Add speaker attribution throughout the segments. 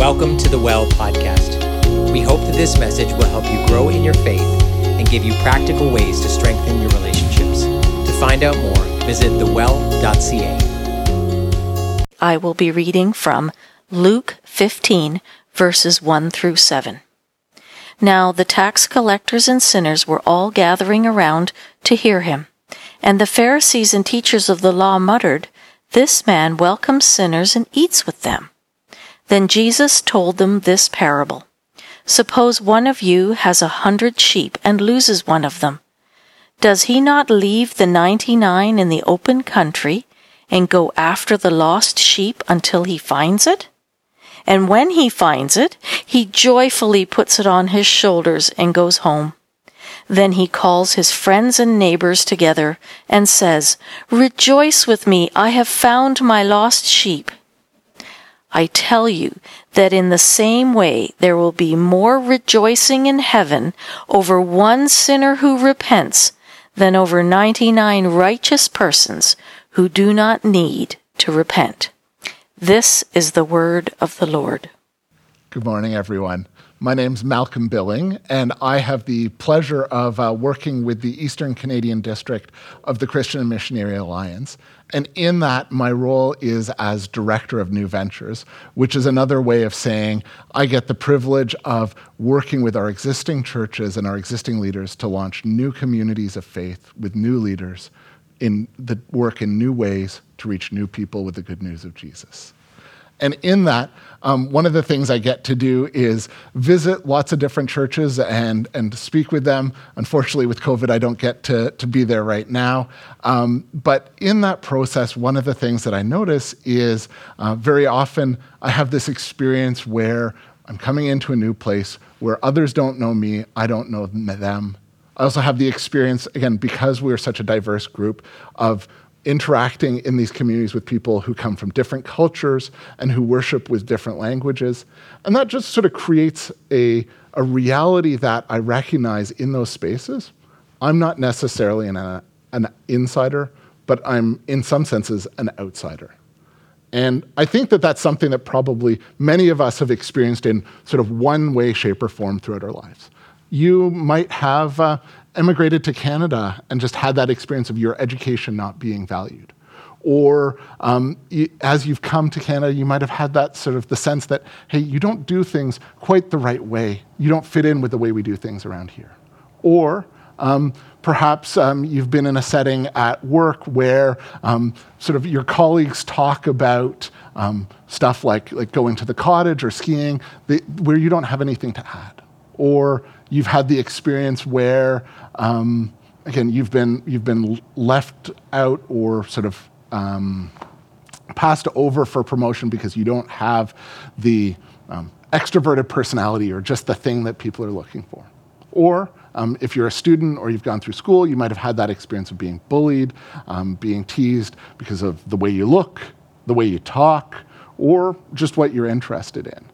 Speaker 1: Welcome to the Well podcast. We hope that this message will help you grow in your faith and give you practical ways to strengthen your relationships. To find out more, visit thewell.ca.
Speaker 2: I will be reading from Luke 15, verses 1 through 7. Now the tax collectors and sinners were all gathering around to hear him. And the Pharisees and teachers of the law muttered, This man welcomes sinners and eats with them. Then Jesus told them this parable. Suppose one of you has a hundred sheep and loses one of them. Does he not leave the ninety nine in the open country and go after the lost sheep until he finds it? And when he finds it, he joyfully puts it on his shoulders and goes home. Then he calls his friends and neighbors together and says, Rejoice with me, I have found my lost sheep. I tell you that in the same way there will be more rejoicing in heaven over one sinner who repents than over 99 righteous persons who do not need to repent. This is the word of the Lord.
Speaker 3: Good morning, everyone. My name's Malcolm Billing, and I have the pleasure of uh, working with the Eastern Canadian District of the Christian and Missionary Alliance. And in that, my role is as Director of New Ventures, which is another way of saying I get the privilege of working with our existing churches and our existing leaders to launch new communities of faith with new leaders in the work in new ways to reach new people with the good news of Jesus. And in that, um, one of the things I get to do is visit lots of different churches and, and speak with them. Unfortunately, with COVID, I don't get to, to be there right now. Um, but in that process, one of the things that I notice is uh, very often I have this experience where I'm coming into a new place where others don't know me, I don't know them. I also have the experience, again, because we're such a diverse group, of interacting in these communities with people who come from different cultures and who worship with different languages. And that just sort of creates a, a reality that I recognize in those spaces. I'm not necessarily an, uh, an insider, but I'm, in some senses, an outsider. And I think that that's something that probably many of us have experienced in sort of one way, shape, or form throughout our lives. You might have uh, emigrated to Canada and just had that experience of your education not being valued. Or um, as you've come to Canada, you might have had that sort of the sense that, hey, you don't do things quite the right way. You don't fit in with the way we do things around here. Or um, perhaps um, you've been in a setting at work where um, sort of your colleagues talk about um, stuff like, like going to the cottage or skiing, they, where you don't have anything to add. Or you've had the experience where, um, again, you've been, you've been left out or sort of um, passed over for promotion because you don't have the um, extroverted personality or just the thing that people are looking for. Or um, if you're a student or you've gone through school, you might have had that experience of being bullied, um, being teased because of the way you look, the way you talk, or just what you're interested in.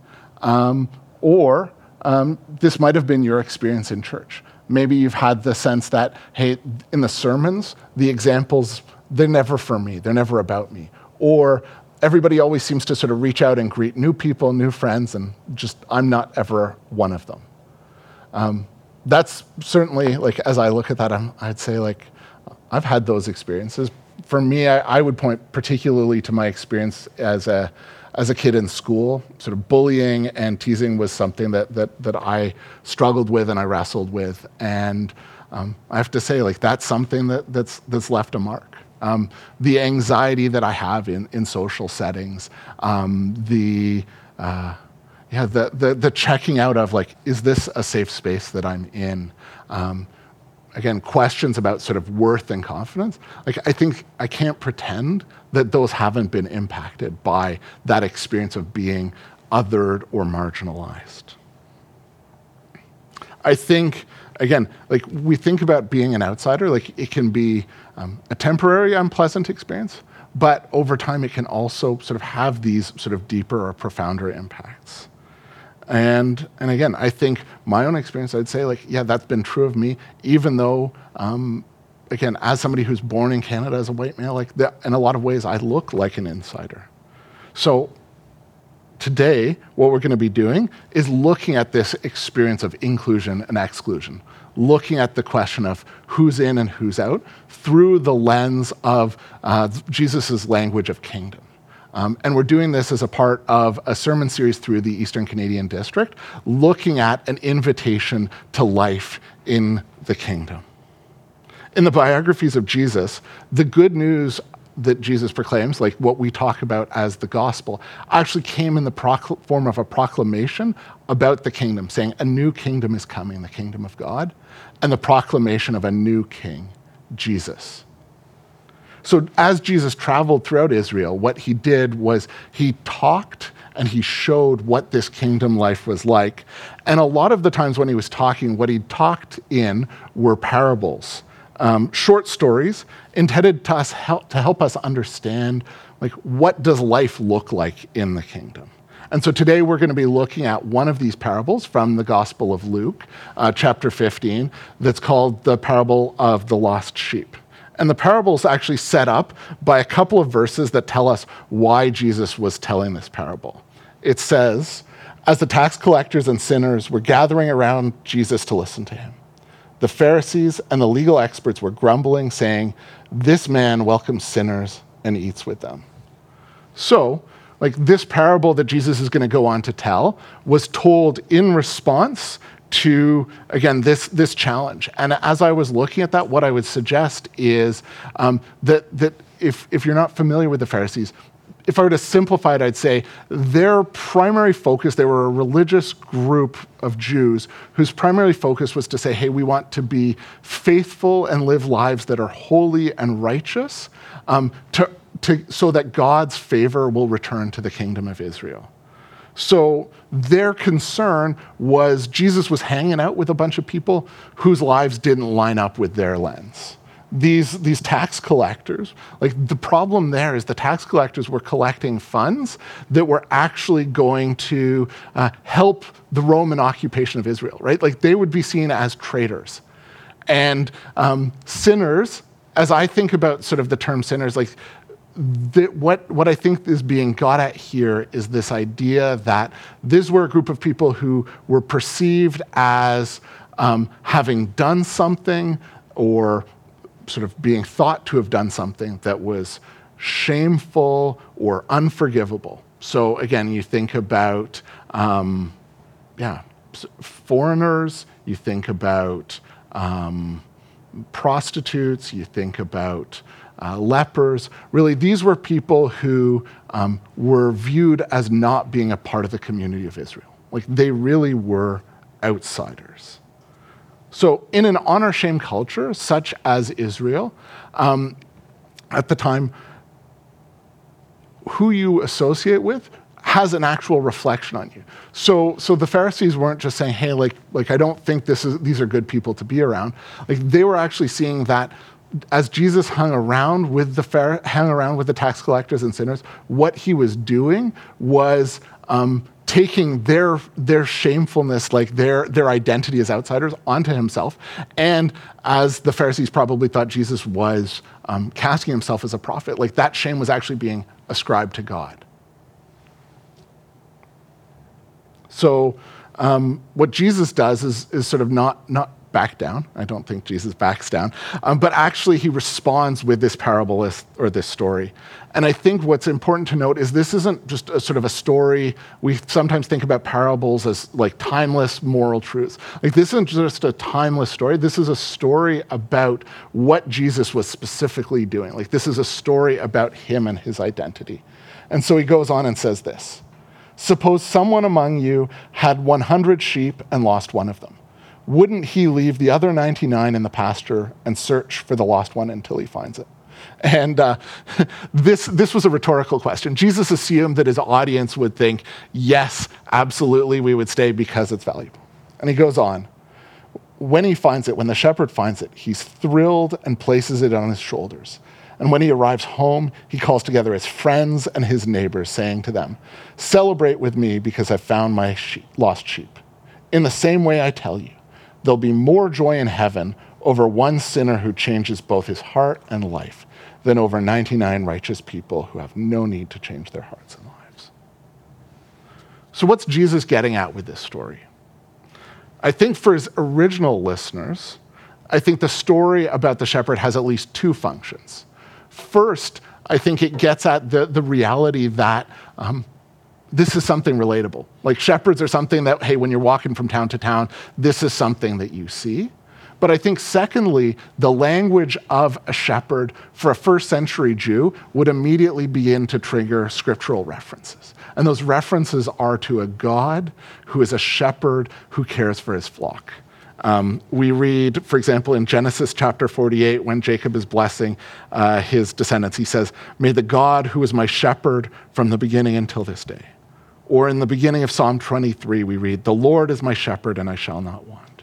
Speaker 3: Um, or um, this might have been your experience in church. Maybe you've had the sense that, hey, in the sermons, the examples, they're never for me, they're never about me. Or everybody always seems to sort of reach out and greet new people, new friends, and just I'm not ever one of them. Um, that's certainly, like, as I look at that, I'm, I'd say, like, I've had those experiences. For me, I, I would point particularly to my experience as a as a kid in school, sort of bullying and teasing was something that, that, that I struggled with and I wrestled with. And um, I have to say, like, that's something that, that's, that's left a mark. Um, the anxiety that I have in, in social settings, um, the, uh, yeah, the, the, the, checking out of, like, is this a safe space that I'm in? Um, again, questions about sort of worth and confidence, like I think I can't pretend that those haven't been impacted by that experience of being othered or marginalized. I think, again, like we think about being an outsider, like it can be um, a temporary unpleasant experience, but over time it can also sort of have these sort of deeper or profounder impacts. And, and again, I think my own experience, I'd say, like, yeah, that's been true of me, even though, um, again, as somebody who's born in Canada as a white male, like, in a lot of ways, I look like an insider. So today, what we're going to be doing is looking at this experience of inclusion and exclusion, looking at the question of who's in and who's out through the lens of uh, Jesus' language of kingdom. Um, and we're doing this as a part of a sermon series through the Eastern Canadian District, looking at an invitation to life in the kingdom. In the biographies of Jesus, the good news that Jesus proclaims, like what we talk about as the gospel, actually came in the procl- form of a proclamation about the kingdom, saying a new kingdom is coming, the kingdom of God, and the proclamation of a new king, Jesus. So, as Jesus traveled throughout Israel, what he did was he talked and he showed what this kingdom life was like. And a lot of the times when he was talking, what he talked in were parables, um, short stories intended to, us help, to help us understand like what does life look like in the kingdom. And so today we're going to be looking at one of these parables from the Gospel of Luke, uh, chapter 15, that's called the parable of the lost sheep. And the parable is actually set up by a couple of verses that tell us why Jesus was telling this parable. It says, As the tax collectors and sinners were gathering around Jesus to listen to him, the Pharisees and the legal experts were grumbling, saying, This man welcomes sinners and eats with them. So, like this parable that Jesus is going to go on to tell was told in response to again this this challenge and as i was looking at that what i would suggest is um, that that if if you're not familiar with the pharisees if I were to simplify it, I'd say their primary focus, they were a religious group of Jews whose primary focus was to say, hey, we want to be faithful and live lives that are holy and righteous um, to, to, so that God's favor will return to the kingdom of Israel. So their concern was Jesus was hanging out with a bunch of people whose lives didn't line up with their lens. These, these tax collectors, like the problem there is the tax collectors were collecting funds that were actually going to uh, help the Roman occupation of Israel, right? Like they would be seen as traitors. And um, sinners, as I think about sort of the term sinners, like the, what, what I think is being got at here is this idea that these were a group of people who were perceived as um, having done something or sort of being thought to have done something that was shameful or unforgivable. So again, you think about, um, yeah, foreigners, you think about um, prostitutes, you think about uh, lepers. Really, these were people who um, were viewed as not being a part of the community of Israel. Like they really were outsiders. So, in an honor shame culture such as Israel, um, at the time, who you associate with has an actual reflection on you. So, so the Pharisees weren't just saying, "Hey, like, like I don't think this is these are good people to be around." Like they were actually seeing that as Jesus hung around with the hung around with the tax collectors and sinners, what he was doing was um, taking their their shamefulness, like their their identity as outsiders, onto himself. And as the Pharisees probably thought Jesus was um, casting himself as a prophet, like that shame was actually being ascribed to God. So. Um, what Jesus does is, is sort of not, not back down. I don't think Jesus backs down. Um, but actually, he responds with this parable or this story. And I think what's important to note is this isn't just a sort of a story. We sometimes think about parables as like timeless moral truths. Like, this isn't just a timeless story. This is a story about what Jesus was specifically doing. Like, this is a story about him and his identity. And so he goes on and says this Suppose someone among you had 100 sheep and lost one of them wouldn't he leave the other 99 in the pasture and search for the lost one until he finds it? And uh, this, this was a rhetorical question. Jesus assumed that his audience would think, yes, absolutely, we would stay because it's valuable. And he goes on. When he finds it, when the shepherd finds it, he's thrilled and places it on his shoulders. And when he arrives home, he calls together his friends and his neighbors, saying to them, Celebrate with me because I've found my sheep, lost sheep. In the same way, I tell you, there'll be more joy in heaven over one sinner who changes both his heart and life than over 99 righteous people who have no need to change their hearts and lives. So, what's Jesus getting at with this story? I think for his original listeners, I think the story about the shepherd has at least two functions. First, I think it gets at the, the reality that um, this is something relatable. Like shepherds are something that, hey, when you're walking from town to town, this is something that you see. But I think, secondly, the language of a shepherd for a first century Jew would immediately begin to trigger scriptural references. And those references are to a God who is a shepherd who cares for his flock. Um, we read, for example, in Genesis chapter 48, when Jacob is blessing uh, his descendants, he says, May the God who is my shepherd from the beginning until this day. Or in the beginning of Psalm 23, we read, The Lord is my shepherd, and I shall not want.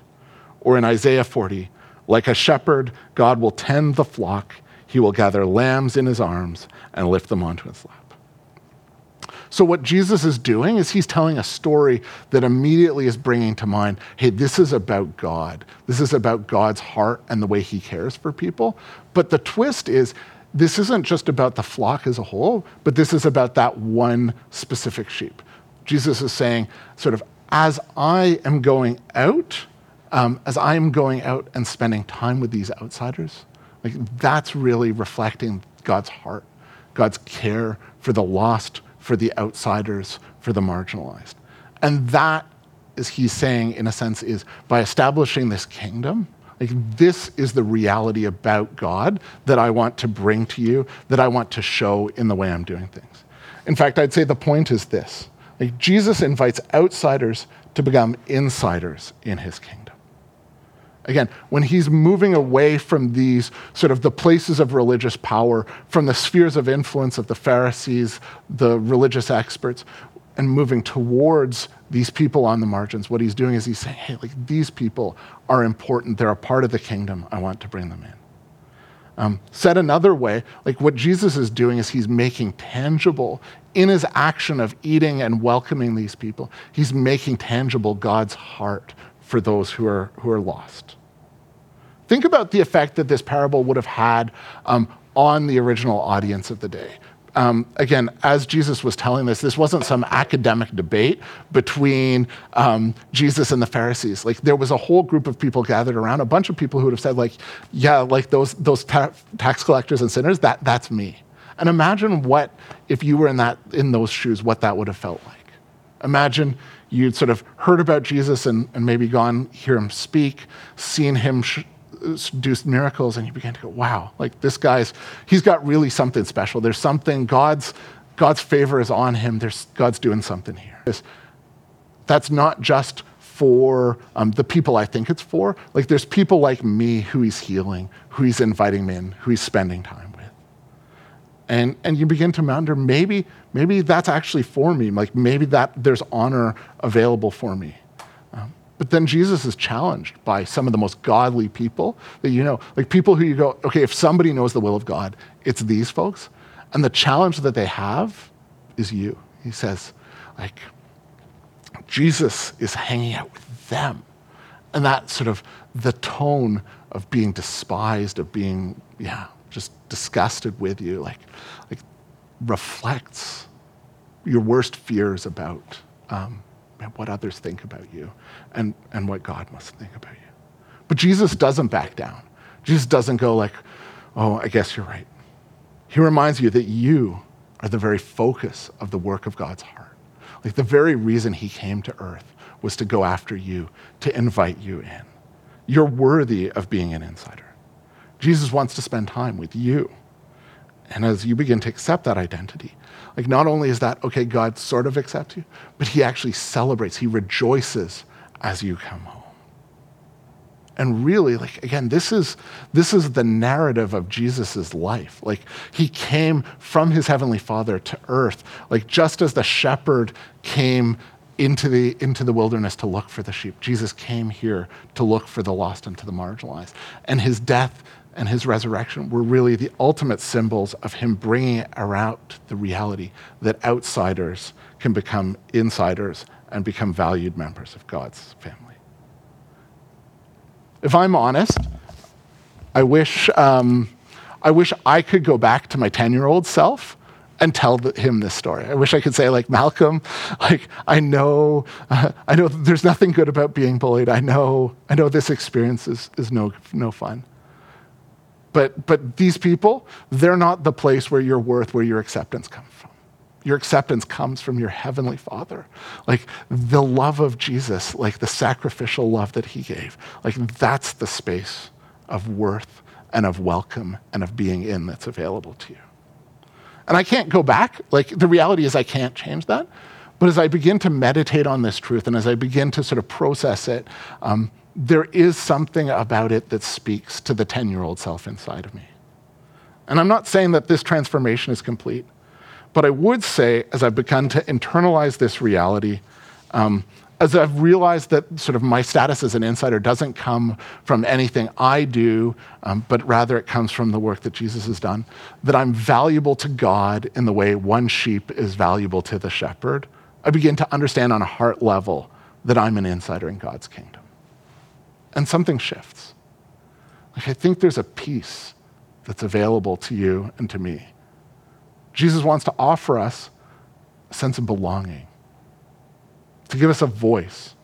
Speaker 3: Or in Isaiah 40, like a shepherd, God will tend the flock. He will gather lambs in his arms and lift them onto his lap. So, what Jesus is doing is he's telling a story that immediately is bringing to mind hey, this is about God. This is about God's heart and the way he cares for people. But the twist is this isn't just about the flock as a whole, but this is about that one specific sheep. Jesus is saying, sort of, as I am going out, um, as I am going out and spending time with these outsiders, like that's really reflecting God's heart, God's care for the lost, for the outsiders, for the marginalized. And that, as he's saying, in a sense, is by establishing this kingdom, like this is the reality about God that I want to bring to you, that I want to show in the way I'm doing things. In fact, I'd say the point is this like Jesus invites outsiders to become insiders in his kingdom. Again, when he's moving away from these sort of the places of religious power, from the spheres of influence of the Pharisees, the religious experts, and moving towards these people on the margins, what he's doing is he's saying, hey, like these people are important. They're a part of the kingdom. I want to bring them in. Um, said another way, like what Jesus is doing is he's making tangible in his action of eating and welcoming these people, he's making tangible God's heart for those who are, who are lost. Think about the effect that this parable would have had um, on the original audience of the day. Um, again, as Jesus was telling this, this wasn't some academic debate between um, Jesus and the Pharisees. Like there was a whole group of people gathered around, a bunch of people who would have said, like, yeah, like those those ta- tax collectors and sinners, that that's me. And imagine what if you were in that in those shoes, what that would have felt like. Imagine you'd sort of heard about Jesus and, and maybe gone hear him speak, seen him sh- do miracles, and you begin to go, wow, like this guy's, he's got really something special. There's something, God's, God's favor is on him. There's, God's doing something here. That's not just for um, the people I think it's for. Like there's people like me who he's healing, who he's inviting me in, who he's spending time. And, and you begin to wonder, maybe, maybe that's actually for me. Like maybe that there's honor available for me. Um, but then Jesus is challenged by some of the most godly people that you know, like people who you go, okay, if somebody knows the will of God, it's these folks. And the challenge that they have is you. He says, like, Jesus is hanging out with them. And that sort of the tone of being despised, of being, yeah, disgusted with you, like, like reflects your worst fears about um, what others think about you and, and what God must think about you. But Jesus doesn't back down. Jesus doesn't go like, oh, I guess you're right. He reminds you that you are the very focus of the work of God's heart. Like the very reason he came to earth was to go after you, to invite you in. You're worthy of being an insider. Jesus wants to spend time with you. And as you begin to accept that identity, like not only is that, okay, God sort of accepts you, but he actually celebrates, he rejoices as you come home. And really, like again, this is this is the narrative of Jesus' life. Like he came from his heavenly father to earth, like just as the shepherd came into the into the wilderness to look for the sheep. Jesus came here to look for the lost and to the marginalized. And his death and his resurrection were really the ultimate symbols of him bringing around the reality that outsiders can become insiders and become valued members of God's family. If I'm honest, I wish, um, I wish I could go back to my 10 year old self and tell him this story. I wish I could say, like, Malcolm, like, I know, uh, I know there's nothing good about being bullied. I know, I know this experience is, is no, no fun. But, but these people, they're not the place where your worth, where your acceptance comes from. Your acceptance comes from your heavenly Father. Like the love of Jesus, like the sacrificial love that he gave, like that's the space of worth and of welcome and of being in that's available to you. And I can't go back. Like, the reality is, I can't change that. But as I begin to meditate on this truth and as I begin to sort of process it, um, there is something about it that speaks to the 10 year old self inside of me. And I'm not saying that this transformation is complete, but I would say, as I've begun to internalize this reality, um, as I've realized that sort of my status as an insider doesn't come from anything I do, um, but rather it comes from the work that Jesus has done, that I'm valuable to God in the way one sheep is valuable to the shepherd, I begin to understand on a heart level that I'm an insider in God's kingdom. And something shifts. Like, I think there's a peace that's available to you and to me. Jesus wants to offer us a sense of belonging to give us a voice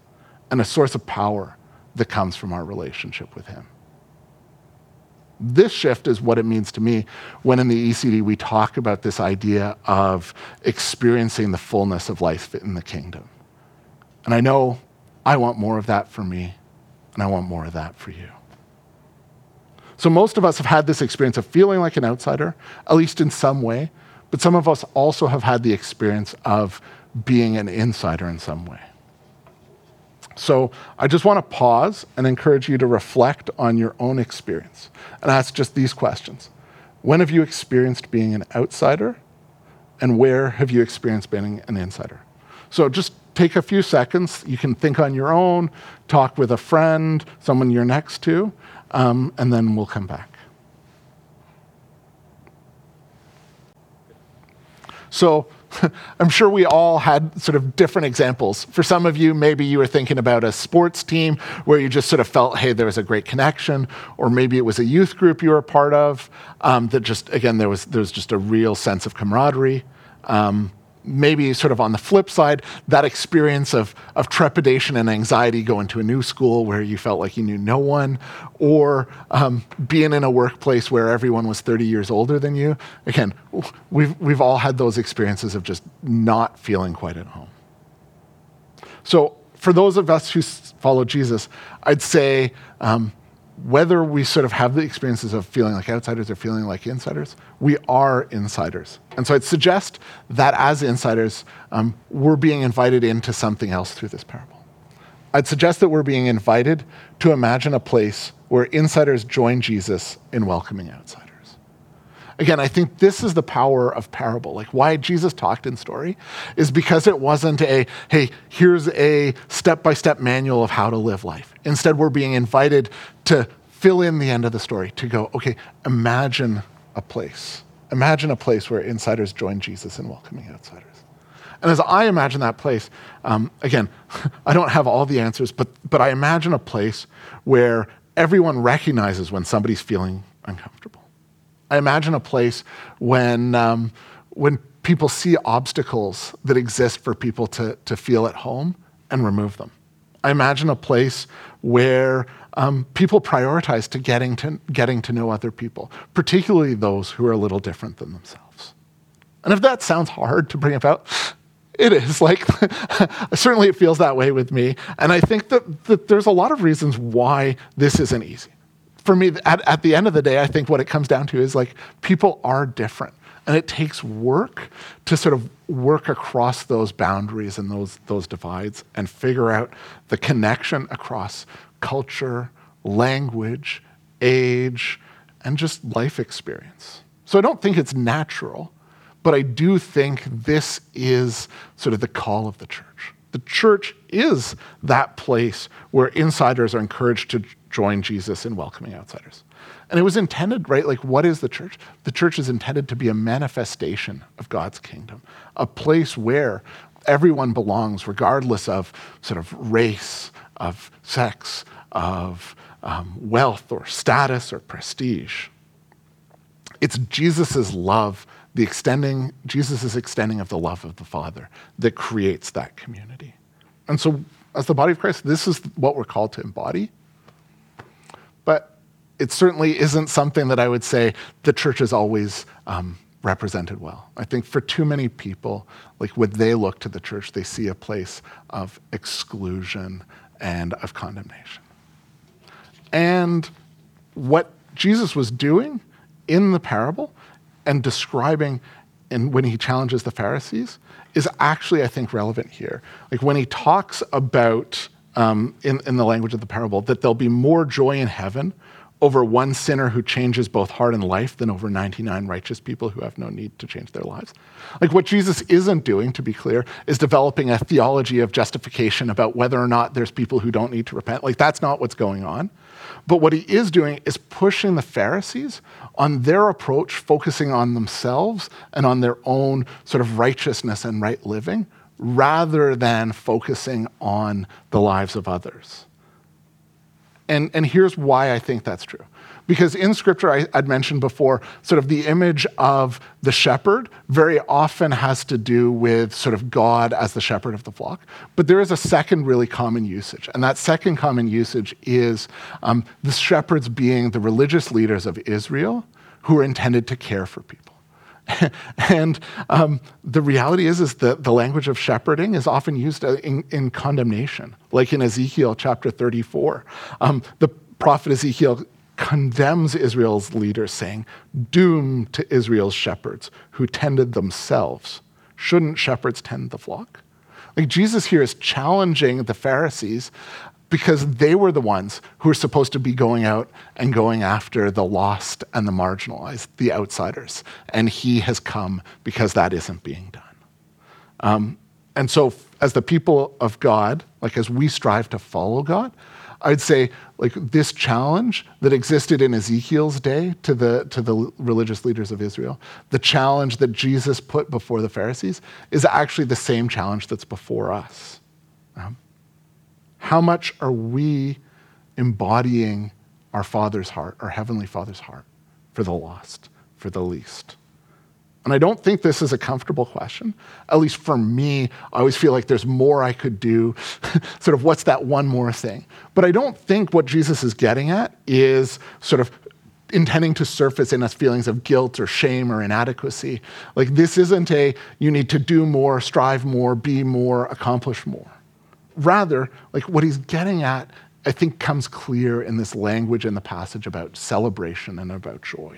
Speaker 3: and a source of power that comes from our relationship with Him. This shift is what it means to me when in the ECD we talk about this idea of experiencing the fullness of life in the kingdom. And I know I want more of that for me, and I want more of that for you. So, most of us have had this experience of feeling like an outsider, at least in some way, but some of us also have had the experience of being an insider in some way. So I just want to pause and encourage you to reflect on your own experience and ask just these questions. When have you experienced being an outsider? And where have you experienced being an insider? So just take a few seconds. You can think on your own, talk with a friend, someone you're next to, um, and then we'll come back. So I'm sure we all had sort of different examples. For some of you, maybe you were thinking about a sports team where you just sort of felt, hey, there was a great connection, or maybe it was a youth group you were a part of um, that just, again, there was, there was just a real sense of camaraderie. Um, maybe sort of on the flip side, that experience of, of trepidation and anxiety going to a new school where you felt like you knew no one, or um, being in a workplace where everyone was 30 years older than you. Again, we've, we've all had those experiences of just not feeling quite at home. So, for those of us who follow Jesus, I'd say um, whether we sort of have the experiences of feeling like outsiders or feeling like insiders, we are insiders. And so I'd suggest that as insiders, um, we're being invited into something else through this parable. I'd suggest that we're being invited to imagine a place where insiders join Jesus in welcoming outsiders. Again, I think this is the power of parable. Like why Jesus talked in story is because it wasn't a, hey, here's a step by step manual of how to live life. Instead, we're being invited to fill in the end of the story, to go, okay, imagine a place. Imagine a place where insiders join Jesus in welcoming outsiders. And as I imagine that place, um, again, I don't have all the answers, but, but I imagine a place where everyone recognizes when somebody's feeling uncomfortable I imagine a place when, um, when people see obstacles that exist for people to, to feel at home and remove them. I imagine a place where um, people prioritize to getting, to getting to know other people, particularly those who are a little different than themselves. And if that sounds hard to bring about, it is. Like, certainly it feels that way with me. And I think that, that there's a lot of reasons why this isn't easy for me, at, at the end of the day, I think what it comes down to is like people are different. And it takes work to sort of work across those boundaries and those, those divides and figure out the connection across culture, language, age, and just life experience. So I don't think it's natural, but I do think this is sort of the call of the church. The church is that place where insiders are encouraged to join Jesus in welcoming outsiders. And it was intended, right? Like, what is the church? The church is intended to be a manifestation of God's kingdom, a place where everyone belongs, regardless of sort of race, of sex, of um, wealth or status or prestige. It's Jesus' love the extending, Jesus' extending of the love of the Father that creates that community. And so, as the body of Christ, this is what we're called to embody. But it certainly isn't something that I would say the church is always um, represented well. I think for too many people, like when they look to the church, they see a place of exclusion and of condemnation. And what Jesus was doing in the parable and describing and when he challenges the Pharisees is actually, I think, relevant here. Like when he talks about, um, in, in the language of the parable, that there'll be more joy in heaven over one sinner who changes both heart and life than over 99 righteous people who have no need to change their lives. Like what Jesus isn't doing, to be clear, is developing a theology of justification about whether or not there's people who don't need to repent. Like that's not what's going on. But what he is doing is pushing the Pharisees on their approach, focusing on themselves and on their own sort of righteousness and right living, rather than focusing on the lives of others. And, and here's why I think that's true. Because in scripture, I, would mentioned before, sort of the image of the shepherd very often has to do with sort of God as the shepherd of the flock. But there is a second really common usage. And that second common usage is um, the shepherds being the religious leaders of Israel who are intended to care for people. and um, the reality is, is that the language of shepherding is often used uh, in, in condemnation, like in Ezekiel chapter 34. Um, the prophet Ezekiel condemns Israel's leaders, saying, Doom to Israel's shepherds who tended themselves. Shouldn't shepherds tend the flock? Like Jesus here is challenging the Pharisees because they were the ones who were supposed to be going out and going after the lost and the marginalized, the outsiders. And he has come because that isn't being done. Um, and so, as the people of God, like as we strive to follow God, I'd say like this challenge that existed in Ezekiel's day to the to the religious leaders of Israel, the challenge that Jesus put before the Pharisees is actually the same challenge that's before us. Um, how much are we embodying our Father's heart, our Heavenly Father's heart, for the lost, for the least? And I don't think this is a comfortable question. At least for me, I always feel like there's more I could do. sort of, what's that one more thing? But I don't think what Jesus is getting at is sort of intending to surface in us feelings of guilt or shame or inadequacy. Like, this isn't a you need to do more, strive more, be more, accomplish more rather, like what he's getting at, I think comes clear in this language in the passage about celebration and about joy.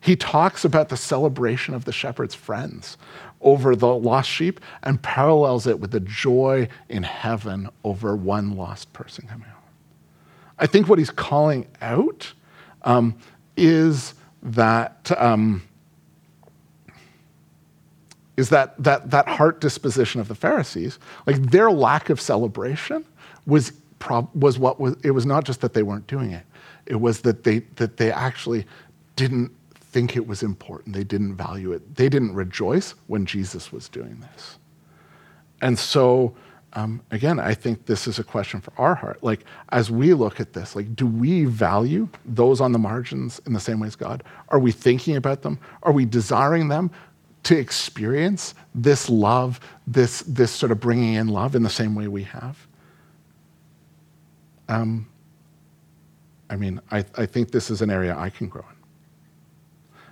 Speaker 3: He talks about the celebration of the shepherd's friends over the lost sheep and parallels it with the joy in heaven over one lost person coming home. I think what he's calling out um, is that um, is that, that that heart disposition of the Pharisees, like their lack of celebration was, was what was, it was not just that they weren't doing it, it was that they, that they actually didn't think it was important. They didn't value it. They didn't rejoice when Jesus was doing this. And so, um, again, I think this is a question for our heart. Like, as we look at this, like, do we value those on the margins in the same way as God? Are we thinking about them? Are we desiring them to experience this love, this, this sort of bringing in love in the same way we have? Um, I mean, I, I think this is an area I can grow in.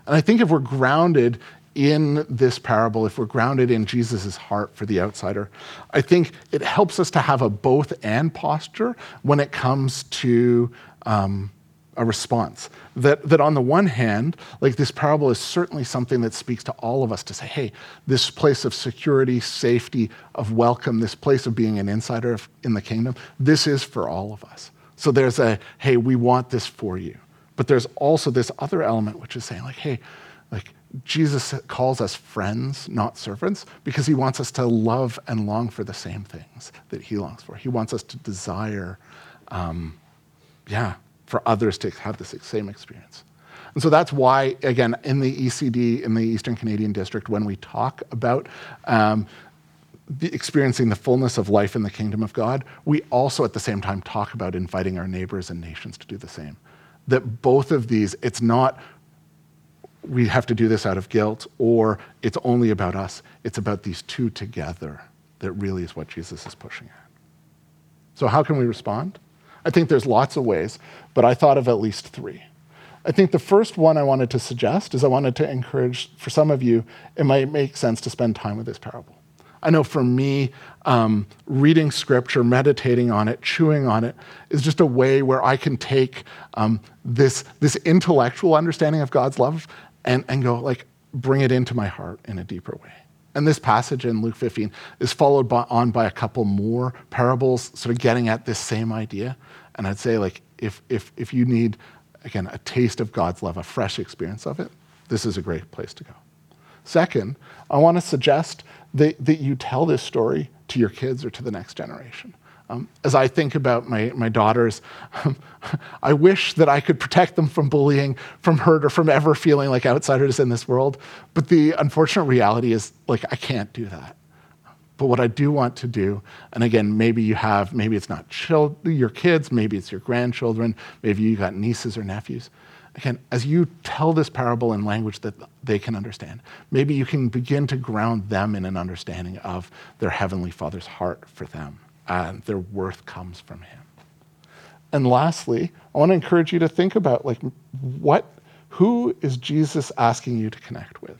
Speaker 3: And I think if we're grounded in this parable, if we're grounded in Jesus' heart for the outsider, I think it helps us to have a both and posture when it comes to um, a response. That, that on the one hand, like this parable is certainly something that speaks to all of us to say, hey, this place of security, safety, of welcome, this place of being an insider in the kingdom, this is for all of us. So there's a, hey, we want this for you. But there's also this other element which is saying, like, hey, like Jesus calls us friends, not servants, because he wants us to love and long for the same things that he longs for. He wants us to desire, um, yeah, for others to have the same experience. And so that's why, again, in the ECD, in the Eastern Canadian District, when we talk about um, the experiencing the fullness of life in the kingdom of God, we also at the same time talk about inviting our neighbors and nations to do the same. That both of these, it's not we have to do this out of guilt or it's only about us. It's about these two together that really is what Jesus is pushing at. So, how can we respond? I think there's lots of ways, but I thought of at least three. I think the first one I wanted to suggest is I wanted to encourage, for some of you, it might make sense to spend time with this parable. I know for me, um, reading scripture, meditating on it, chewing on it is just a way where I can take um, this, this intellectual understanding of God's love and, and go, like, bring it into my heart in a deeper way. And this passage in Luke 15 is followed by, on by a couple more parables, sort of getting at this same idea. And I'd say, like, if, if, if you need, again, a taste of God's love, a fresh experience of it, this is a great place to go. Second, I want to suggest that, that you tell this story to your kids or to the next generation. Um, as I think about my, my daughters, um, I wish that I could protect them from bullying, from hurt, or from ever feeling like outsiders in this world. But the unfortunate reality is, like, I can't do that. But what I do want to do, and again, maybe you have, maybe it's not chil- your kids, maybe it's your grandchildren, maybe you got nieces or nephews. Again, as you tell this parable in language that they can understand, maybe you can begin to ground them in an understanding of their Heavenly Father's heart for them and their worth comes from Him. And lastly, I want to encourage you to think about like what, who is Jesus asking you to connect with?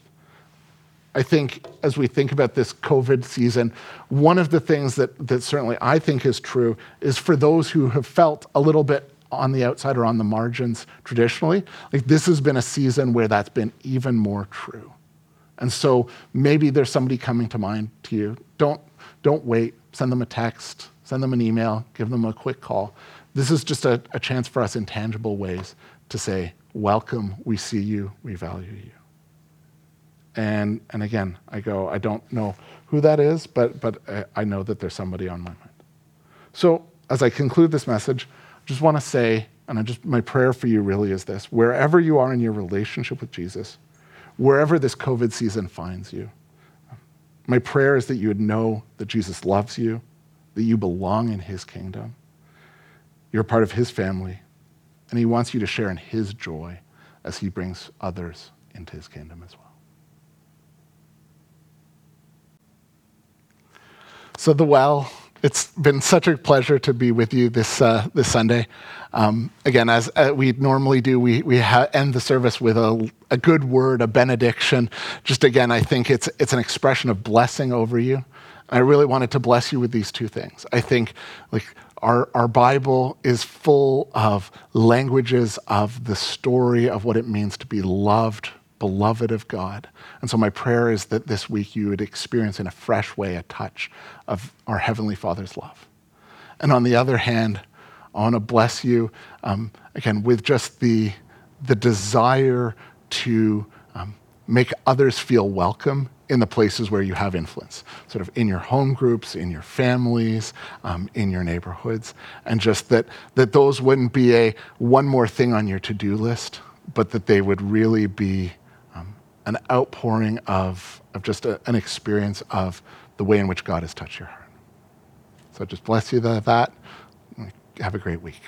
Speaker 3: I think as we think about this COVID season, one of the things that, that certainly I think is true is for those who have felt a little bit on the outside or on the margins traditionally, like this has been a season where that's been even more true. And so maybe there's somebody coming to mind to you. Don't, don't wait. Send them a text, send them an email, give them a quick call. This is just a, a chance for us in tangible ways to say, Welcome, we see you, we value you. And, and again, I go, I don't know who that is, but, but I know that there's somebody on my mind. So as I conclude this message, I just want to say, and I just my prayer for you really is this: wherever you are in your relationship with Jesus, wherever this COVID season finds you, my prayer is that you would know that Jesus loves you, that you belong in His kingdom, you're part of His family, and He wants you to share in His joy as He brings others into His kingdom as well. So the well it's been such a pleasure to be with you this, uh, this Sunday. Um, again, as uh, we normally do, we, we ha- end the service with a, a good word, a benediction. Just again, I think it's, it's an expression of blessing over you. I really wanted to bless you with these two things. I think like our, our Bible is full of languages of the story of what it means to be loved beloved of God. And so, my prayer is that this week you would experience in a fresh way a touch of our Heavenly Father's love. And on the other hand, I want to bless you um, again with just the, the desire to um, make others feel welcome in the places where you have influence, sort of in your home groups, in your families, um, in your neighborhoods, and just that, that those wouldn't be a one more thing on your to do list, but that they would really be an outpouring of, of just a, an experience of the way in which God has touched your heart. So just bless you that. Have a great week.